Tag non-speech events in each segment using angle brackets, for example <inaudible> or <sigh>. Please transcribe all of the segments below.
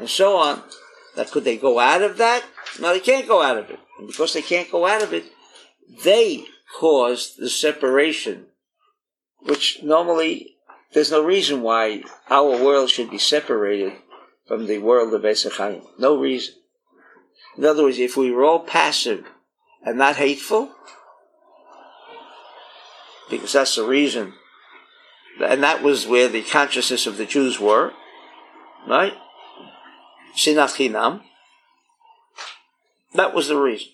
and so on. That could they go out of that? No, they can't go out of it. And because they can't go out of it, they caused the separation, which normally there's no reason why our world should be separated from the world of Eitzachayim. No reason. In other words, if we were all passive and not hateful, because that's the reason, and that was where the consciousness of the Jews were, right? Sinat Chinam. That was the reason.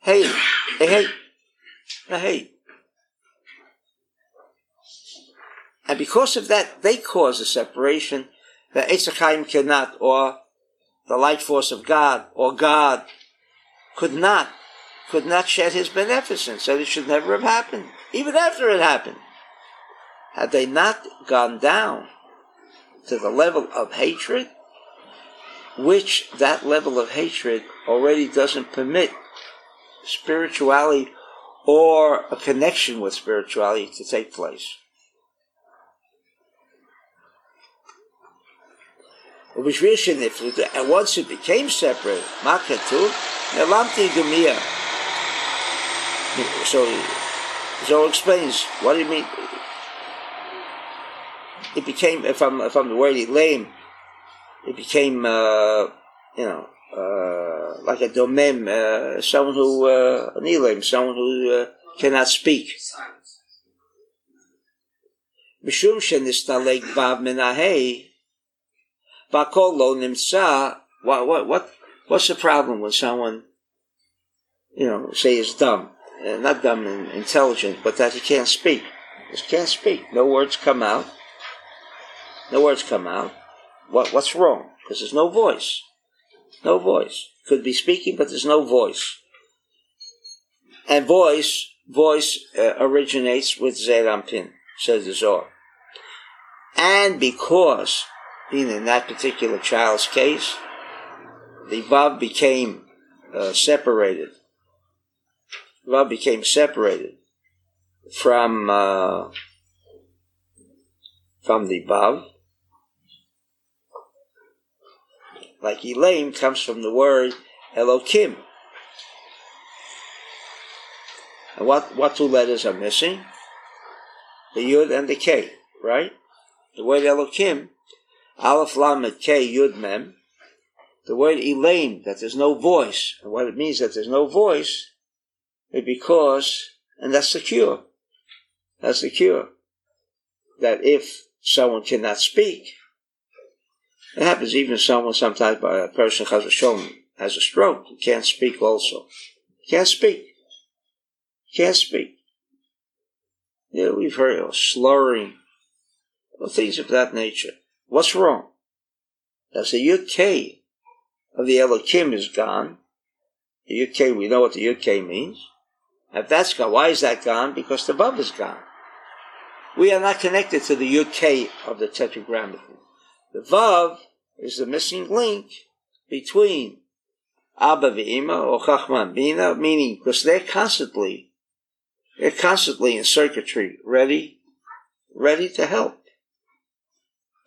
Hey, hey, hey, hey. And because of that, they cause a separation that Eitzachayim cannot, or the light force of God, or God, could not, could not shed his beneficence, that it should never have happened, even after it happened. Had they not gone down to the level of hatred, which that level of hatred already doesn't permit spirituality or a connection with spirituality to take place. And once it became separate, Makatu, Nelamti Gumia. So, so explains, what do you mean? It became, if I'm, if I'm the word lame, it became, uh, you know, uh, like a domem, uh, someone who, uh, an elim, someone who uh, cannot speak. משום שנסתלק ו' מן ההי, והכל לא נמצא, what, what, what, what's the problem when someone, you know, say is dumb? Uh, not dumb and intelligent, but that he can't speak. Just can't speak. No words come out. No words come out. What, what's wrong? Because there's no voice. No voice. Could be speaking, but there's no voice. And voice, voice uh, originates with Zerampin, says the Zohar. And because, being in that particular child's case, the Vav became uh, separated. Vav became separated from uh, from the Vav, like Elaim, comes from the word Elokim. And what, what two letters are missing? The Yud and the K, right? The word Elokim, Aleph Lamed K Yud Mem. The word Elaim, that there's no voice. And what it means that there's no voice is because, and that's the cure. That's the cure. That if someone cannot speak, it happens even someone sometimes by a person has a shown has a stroke, he can't speak also. He can't speak. He can't speak. Yeah, we've heard of slurring, or things of that nature. What's wrong? That's the UK of the Elohim is gone. The Yud we know what the UK means. If that's gone, why is that gone? Because the Vav is gone. We are not connected to the UK of the Tetragrammaton. The Vav is the missing link between Abba V'Ima or Chachman Bina, meaning because they're constantly, they're constantly in circuitry, ready, ready to help.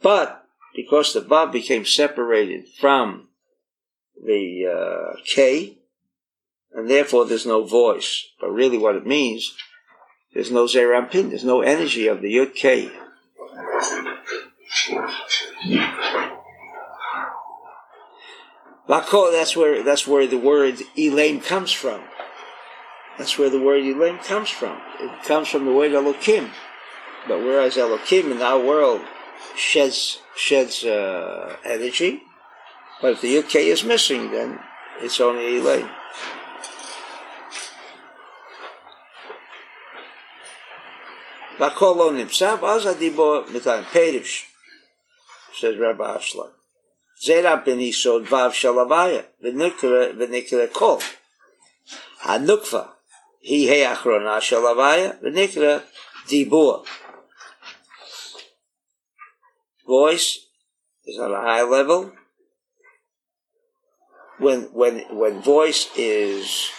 But because the Vav became separated from the uh, K, and therefore there's no voice. But really, what it means, there's no Zerampin, there's no energy of the Yud K. Lakol, that's where that's where the word Elaim comes from. That's where the word Elaim comes from. It comes from the word Elokim. But whereas Elokim in our world sheds sheds uh, energy, but if the UK is missing, then it's only Elaim. Lakol lo nimsav, az adibo mitan perish, says Rabbi Ashlag. Zerab ben Yisod Vav Shalavaya, v'nikra, v'nikra kol. Hanukva, he he achrona Shalavaya, v'nikra dibur. Voice is on a high level. When, when, when voice is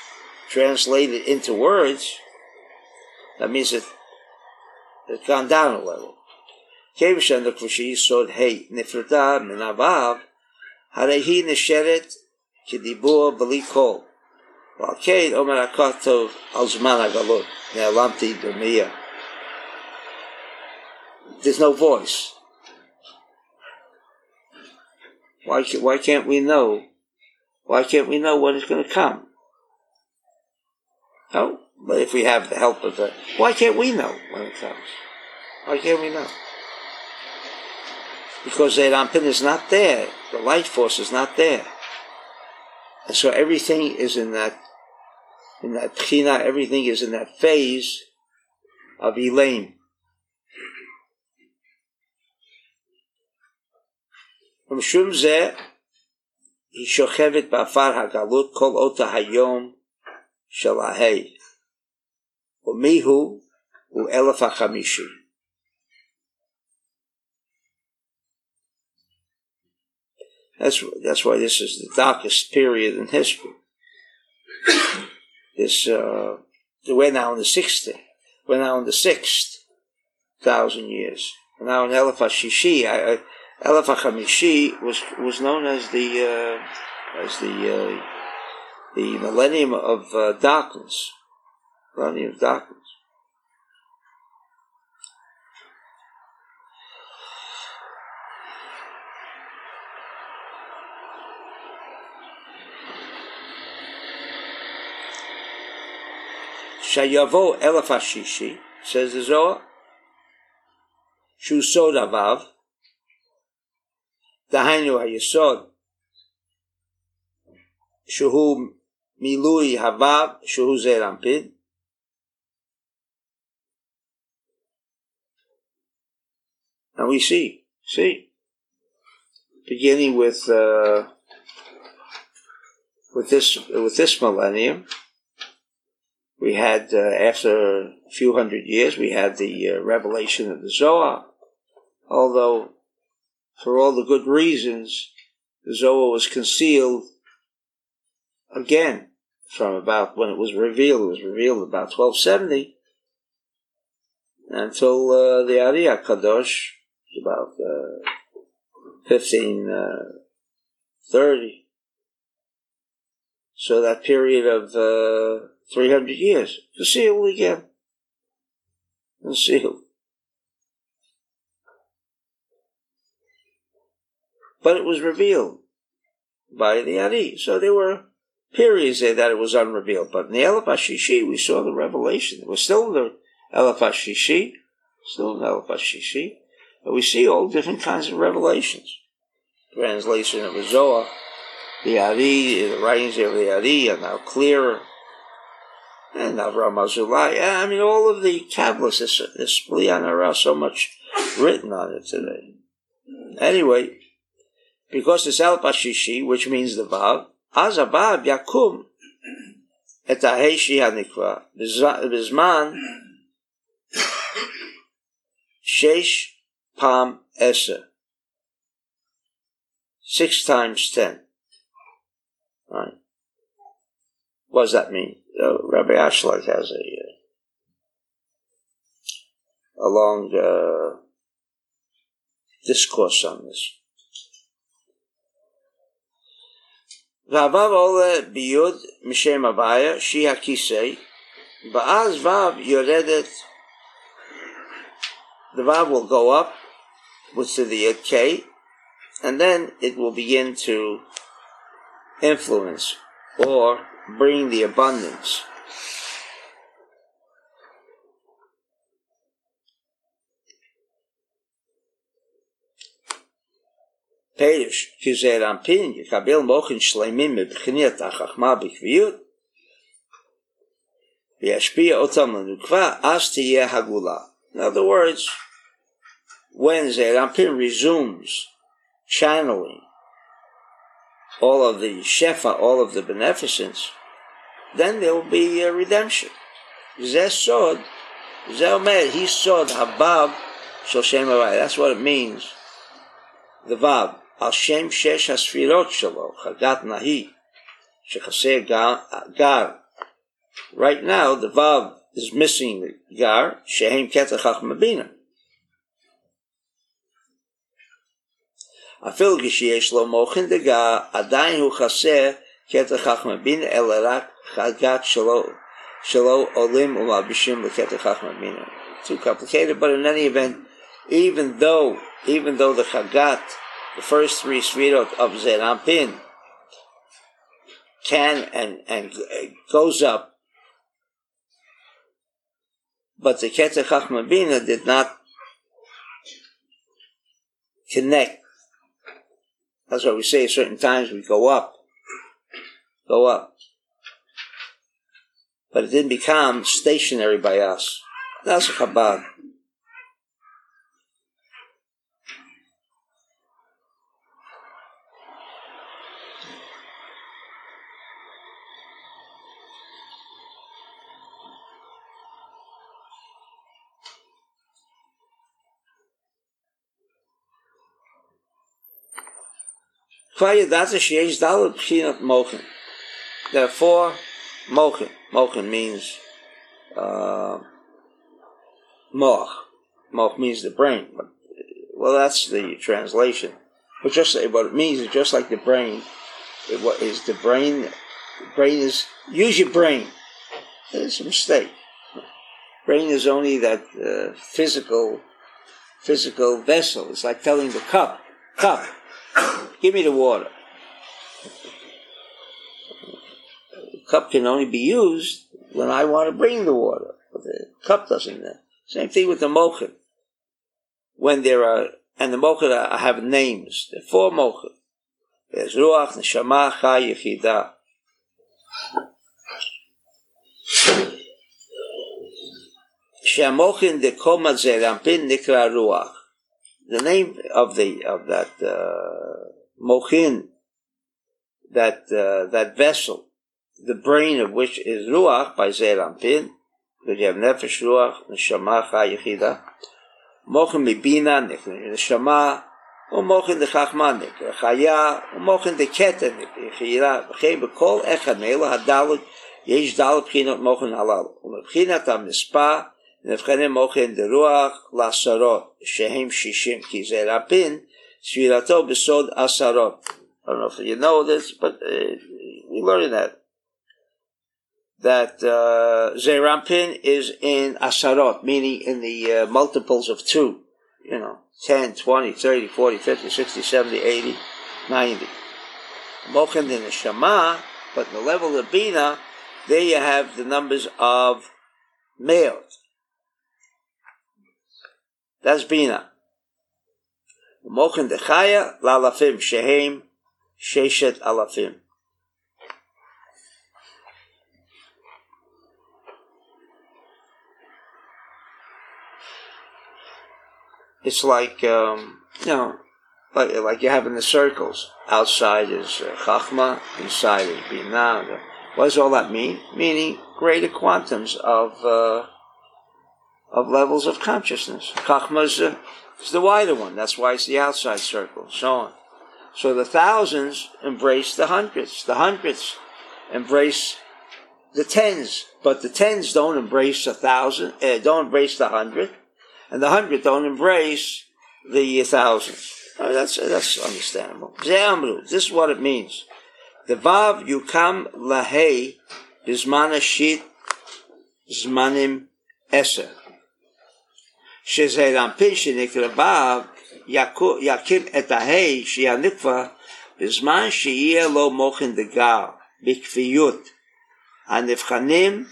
translated into words, that means it, it's gone down a level. כיוון כבר שהיא יסוד ה' נפרדה מן הו', הרי היא נשארת כדיבור בלי קול. ועל כן אומר הכתוב על זמן הגלות, נעלמתי דומיה. There's no voice. Why, why can't we know? Why can't we know when it's going to come? No, but if we have the help of the, why can't we know when it comes? Why can't we know? because the Rampin is not there. The light force is not there. And so everything is in that, in that Pchina, everything is in that phase of Elaim. From זה היא שוכבת באפר הגלות כל אות היום של ההי. ומיהו הוא אלף That's, that's why this is the darkest period in history. <coughs> this, uh, we're now in the sixth, we're now in the sixth thousand years. We're now in Elif HaShishi. I, I, Elif HaChamishi was, was known as the, uh, as the, uh, the millennium of uh, darkness. Millennium of darkness. Shayavo Elefashishi, says the Zohar, Shusod Avav, Dahainu HaYesod, Shuhu Milui Havav, Shuhu Zerampid, And we see, see, beginning with uh, with this with this millennium, we had uh, after a few hundred years, we had the uh, revelation of the Zohar. Although, for all the good reasons, the Zohar was concealed again from about when it was revealed. It was revealed about 1270 until uh, the Ari HaKadosh about uh, 1530. Uh, so that period of uh, 300 years, concealed again. Concealed. But it was revealed by the Ari. So there were periods there that it was unrevealed. But in the Elif Shishi, we saw the revelation. It was still in the Elif Shishi, still in the Elif Shishi. But we see all different kinds of revelations. Translation of the Zohar, the Ari, the writings of the Ari are now clearer. Eh, and Avraham Azulai. Eh, I mean, all of the Kabbalists, this, this Hara, so much written on it today. Anyway, because it's El Pashishi, which means the Vav, Az Vav Yakum et Aheshi Hanikva, Bizman Shesh Pam Eser. Six times ten. Right. What does that mean? Uh, Rabbi Ashlag has a, uh, a long uh, discourse on this. והוו עולה ביוד משם הוויה, שהיא הכיסא, ואז וו יורדת, the vav will go up with the K, and then it will begin to influence or bring the abundance. פירש, כי זה רמפין, יקבל מוחין שלמים מבחינת החכמה בקביעות, וישפיע אותם לנוקבה, אז תהיה הגאולה. In other words, when Zerampin resumes channeling all of the Shefa, all of the beneficence, then there will be a redemption. Zeh sod, Zeh he sod habav shel Shem That's what it means. The vav, al Shem shesh hasfirot shelo, chagat nahi, shechaseh gar. Right now, the vav is missing the gar, shehem ketachach mabinah. אפילו כשיש לו מוחין דגה, עדיין הוא חסר קטע חכם בינה, אלא רק חגת שלו, שלו עולים ומלבישים לקטע חכם בינה. Too complicated, but in any event, even though, even though the chagat, the first three svirot of Zerampin, can and, and goes up, but the Ketzer Chachma Bina did not connect. that's why we say certain times we go up, go up. But it didn't become stationary by us. That's a Chabad. Kvayadaza sheyesh dalad pshinat mochen. There are four mochen. Mochen means uh, moch. Moch means the brain. Well, that's the translation. But just what it means is just like the brain. It, what is the brain? The brain is use your brain. It's a mistake. Brain is only that uh, physical, physical vessel. It's like telling the cup, cup <coughs> Give me the water. The cup can only be used when I want to bring the water. But the cup doesn't. Same thing with the mochin. When there are, and the mochin have names. There are four mochin. There's ruach, neshama, chai, yechida. שהמוחין דקומא זרמפין נקרא רוח. The name of the of that uh, mochin, that uh, that vessel, the brain of which is ruach by zeir ampin, because you have nefesh ruach, neshama chayechida, mochin mibina, neshama, ומוכן דחכמניק, חיה, ומוכן דקטניק, יחירה, וכן בכל אחד מאלו הדלת, יש דלת בחינות מוכן הללו, ומבחינת המספר, נבחנים מוכן דרוח לעשרות, שהם שישים, כי זה רבים, Sfirato besod asarot. I don't know if you know this, but uh, we learned that. That uh, Zerampin is in asarot, meaning in the uh, multiples of two. You know, 10, 20, 30, 40, 50, 60, 70, 80, 90. Mochen in the Shema, but in the level of Bina, there you have the numbers of males. That's Bina. Mochen dechaya lalafim shehem sheshet alafim. It's like, um, you know, like, like you have in the circles. Outside is uh, Chachma, inside is bina. What does all that mean? Meaning greater quantums of uh, of levels of consciousness. Chachma is uh, it's the wider one. That's why it's the outside circle, so on. So the thousands embrace the hundreds. The hundreds embrace the tens, but the tens don't embrace a thousand, uh, don't embrace the hundred, and the hundred don't embrace the thousand. I mean, that's that's understandable. This is what it means. The vav yukam lahei bisman shit zmanim eser. שזה רמפין שנקרא ו' יקים את ההי שהיא הנקבה בזמן שיהיה לו מוחן דגר בכפיות הנבחנים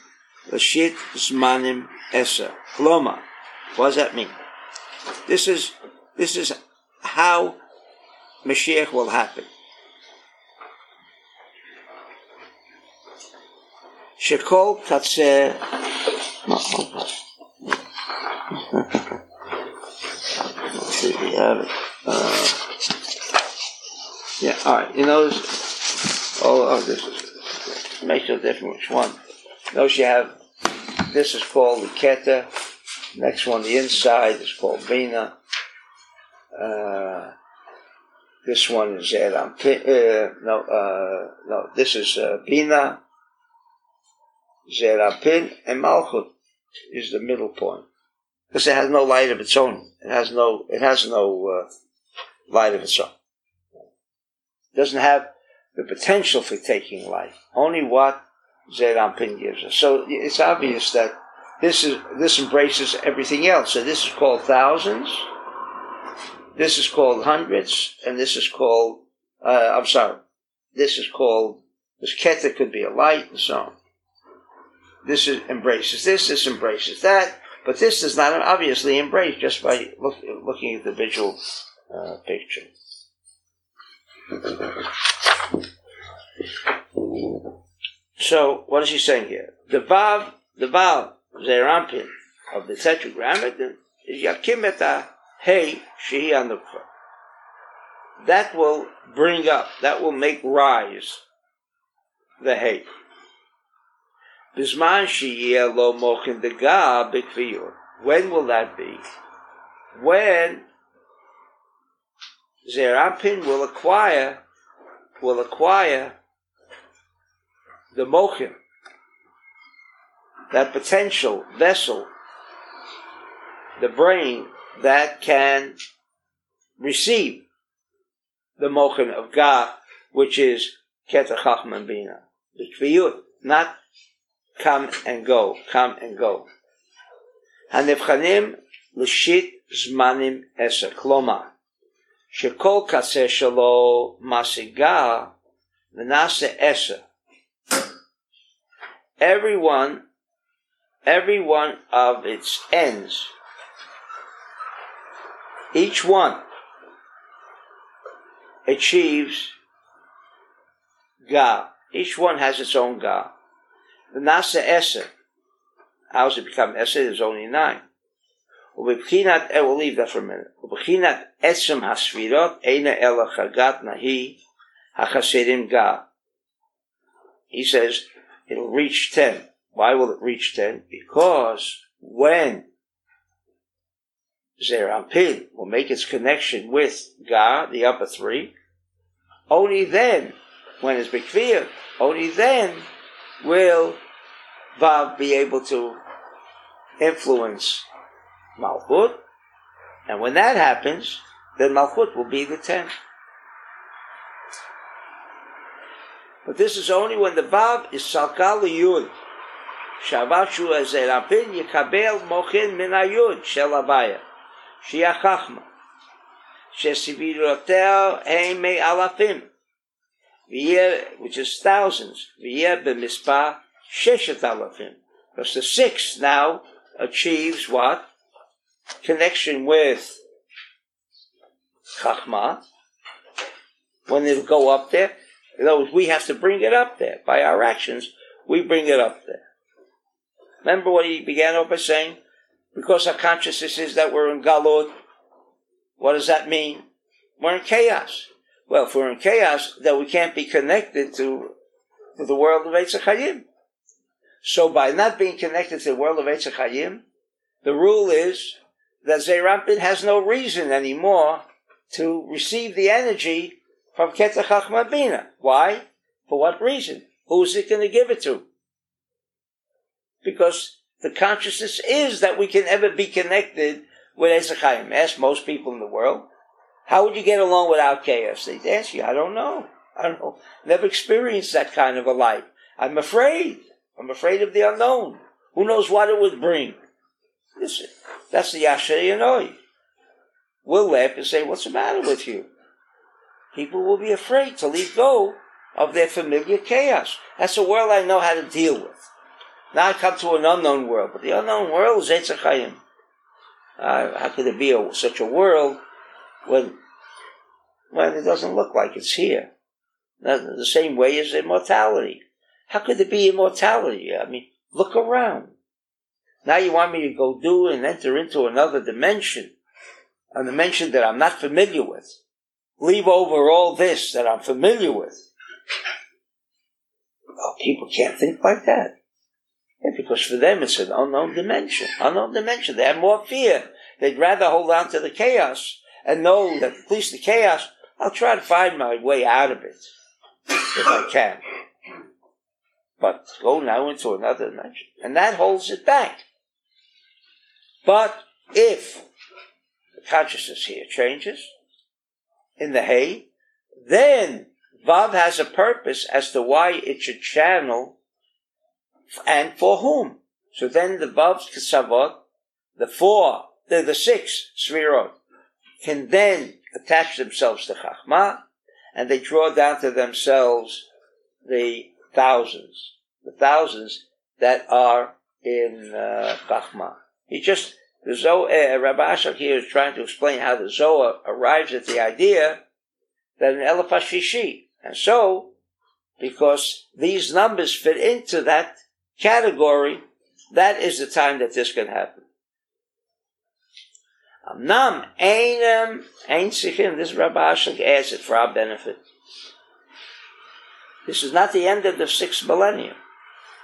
ראשית זמנים עשר. כלומר, what does that mean? This is, this is how Mashiach will happen. שכל קצה see, we have. Uh, yeah, all right. You notice, oh, oh this is, makes no difference which one. Notice you have, this is called the keta. Next one, the inside, is called bina. Uh, this one is Elam. Uh, no, uh, no, this is uh, Bina, Zerapin, and Malchut is the middle point because it has no light of its own. It has no, it has no uh, light of its own. It doesn't have the potential for taking life. Only what Zerampin gives us. So it's obvious that this is this embraces everything else. So this is called thousands. This is called hundreds, and this is called. Uh, I'm sorry. This is called. This keta could be a light, and so on. This is, embraces this. This embraces that. But this does not obviously embrace just by look, looking at the visual uh, picture. So, what is he saying here? The Vav, the Vav, Zerampin, of the Tetragrammaton, is Yakim et Hey Shehi Anukva. That will bring up, that will make rise the Hey. When will that be? When Zerampin will acquire will acquire the mochim, that potential vessel, the brain that can receive the mochim of God, which is Ketach Chachman Bina. Not come and go, come and go. הנבחנים לשיט זמנים עשר, כלומר, שכל קצה שלו משיגה ונעשה עשר. Every one, every one of its ends, each one achieves Ga. Each one has its own Ga. The Nasa Eser. How does it become Eser? There's only nine. ובבחינת, we'll leave that for a minute. ובבחינת עצם הספירות אינה אלא חגת נהי החסרים גה. He says, it'll reach 10. Why will it reach 10? Because when Zerampin will make its connection with Ga, the upper three, only then, when it's Bekvir, only then will Vav be able to influence Malchut, and when that happens, then Malchut will be the tenth. But this is only when the Vav is Salkal Yud. Shavashu Azerapin Yikabel Mochin Min Ayud Shel Avaya. Shia Chachma. Shesivirotel Heime Alafim. Which is thousands. V'yeh b'mispa Sheshet Alafim. Because the six now achieves what? Connection with Chachma. When they go up there, in other words, we have to bring it up there. By our actions, we bring it up there. Remember what he began off by saying? Because our consciousness is that we're in Galut. What does that mean? We're in chaos. Well, if we're in chaos, then we can't be connected to, to the world of Eitzachayim. So by not being connected to the world of Eitzachayim, the rule is that Zerampin has no reason anymore to receive the energy from Ketach Chachma Why? For what reason? Who's it going to give it to? Because the consciousness is that we can ever be connected with Eitzachayim. Ask most people in the world, how would you get along without chaos? They'd answer you, I don't know. I don't know. Never experienced that kind of a life. I'm afraid. I'm afraid of the unknown. Who knows what it would bring? Listen, that's the Yasher Yanoi. We'll laugh and say, what's the matter with you? people will be afraid to let go of their familiar chaos. That's a world I know how to deal with. Now I come to an unknown world, but the unknown world is Eitzachayim. Uh, how could there be a, such a world when, when it doesn't look like it's here? The same way as immortality. How could there be immortality? I mean, look around. Now you want me to go do and enter into another dimension, a dimension that I'm not familiar with leave over all this that I'm familiar with. Well, people can't think like that. Yeah, because for them it's an unknown dimension. Unknown dimension. They have more fear. They'd rather hold on to the chaos and know that at least the chaos, I'll try to find my way out of it if I can. But go now into another dimension. And that holds it back. But if the consciousness here changes, in the hay, then Vav has a purpose as to why it should channel and for whom. So then the Vav's Kesavot, the four, the, the six Svirot, can then attach themselves to Chachma, and they draw down to themselves the thousands, the thousands that are in uh, Chachma. He just, the Zohar, uh, Rabbi Ashlag here is trying to explain how the Zohar arrives at the idea that an Elef Shishi. And so, because these numbers fit into that category, that is the time that this can happen. Nam einem ein sichim. This Rabbi Ashlag adds it for our benefit. This is not the end of the sixth millennium.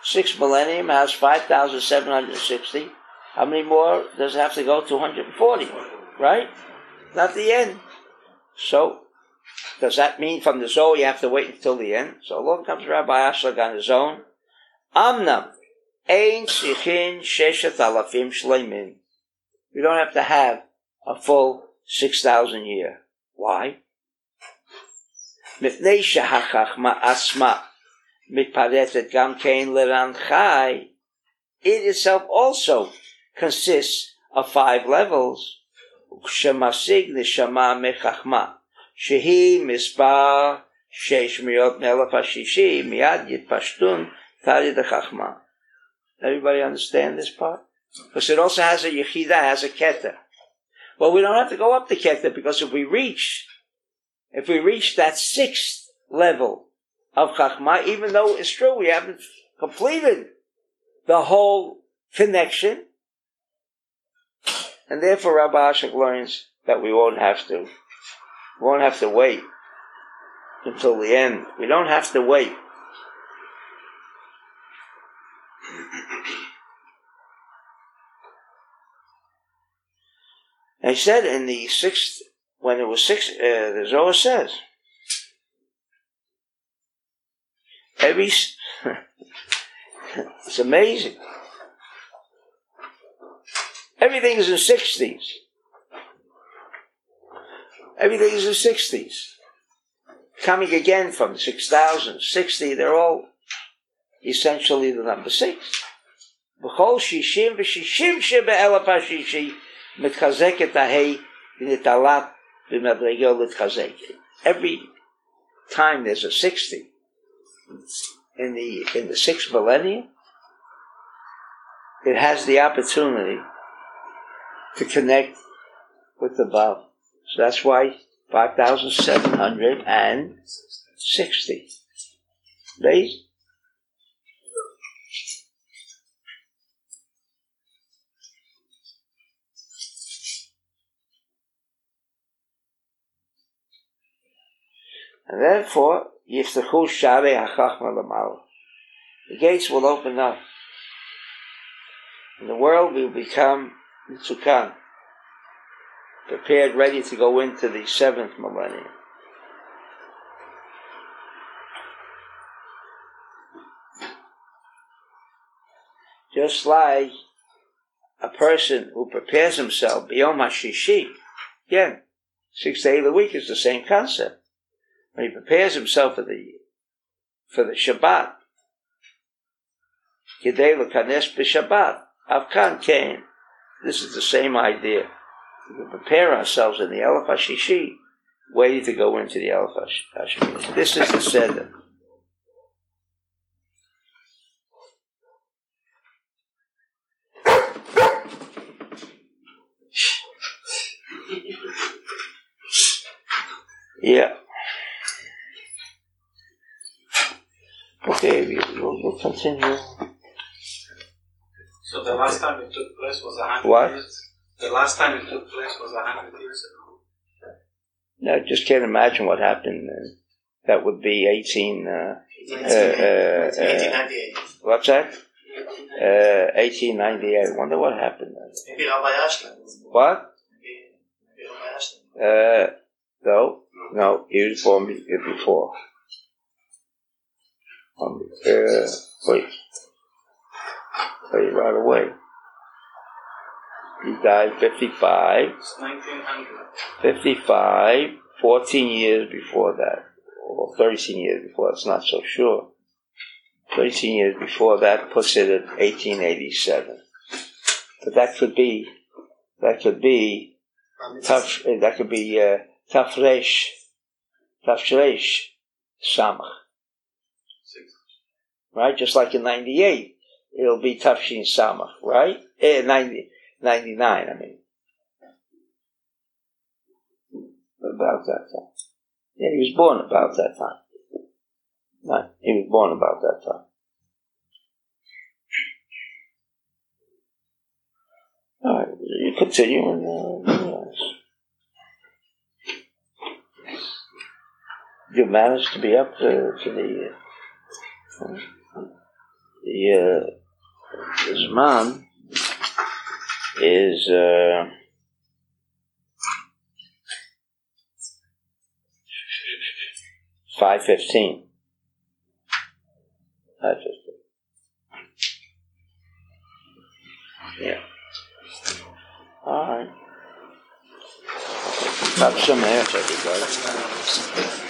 Sixth millennium has 5,760. How many more does it have to go? 240, right? Not the end. So, does that mean from the Zohar you have to wait until the end? So along comes Rabbi Ashlag on his own. Amnam, ein sichin sheshet alafim shleimin. You don't have to have a full 6,000 year. Why? מפני שהחכמה עצמה מתפרטת גם כן לרן חי, it itself also consists of five levels, כשמשיג נשמה מחכמה, שהיא מספר שש מאות מאלף השישי, מיד יתפשטון תריד החכמה. Everybody understand this part? Because it also has a yechida, has a keter. Well, we don't have to go up the keter because if we reach if we reach that sixth level of Chachma, even though it's true we haven't completed the whole connection, and therefore Rabbi Ashlag learns that we won't have to, we won't have to wait until the end. We don't have to wait. He said in the sixth when it was six, uh, the Zohar says, every, it's amazing. Everything is in sixties. Everything is in sixties. Coming again from 6,000, 60, they're all essentially the number six. B'chol shishim v'shishim shebe'elapashishi mitchazeket ahei v'nitalat Every time there's a 60 in the, in the sixth millennium, it has the opportunity to connect with the Vav. So that's why 5,760 days. And therefore, Yiftachu Sharei HaChachma Lamal. The gates will open up. And the world will become Mitzukan, prepared, ready to go into the seventh millennium. Just like a person who prepares himself, Biyom HaShishi, again, six days a week is the same concept when he prepares himself for the for the Shabbat. Kidei l'kanes b'Shabbat. Avkan came. This is the same idea. We prepare ourselves in the Elef HaShishi, waiting to go into the Elef HaShishi. This is the Seder. Yeah. Okay, we'll, we'll continue. So the last time it took place was a hundred What? years. The last time it took place was a hundred years ago. No, I just can't imagine what happened. Uh, that would be 18. Uh, uh, uh, 1898. what's that? Uh, 1898. Wonder what happened then. Maybe Rabbi Ashlag. What? Maybe, maybe Rabbi Ashlag. Uh, no, no, he was born be- uh, wait. Wait, right away. He died 55. It's 1900. 55, 14 years before that. or 13 years before, it's not so sure. 13 years before that puts it at 1887. But that could be, that could be, tough, that could be, uh, Tafresh, Tafresh Samach. Right? Just like in 98, it'll be Tafshin Samach, right? Eh, 90, 99, I mean. About that time. Yeah, he was born about that time. No, he was born about that time. All right, you continue and uh, you managed to be up to, to the uh, the uh, man is uh, five fifteen. Five fifteen. Yeah. All right. Got some answer, everybody.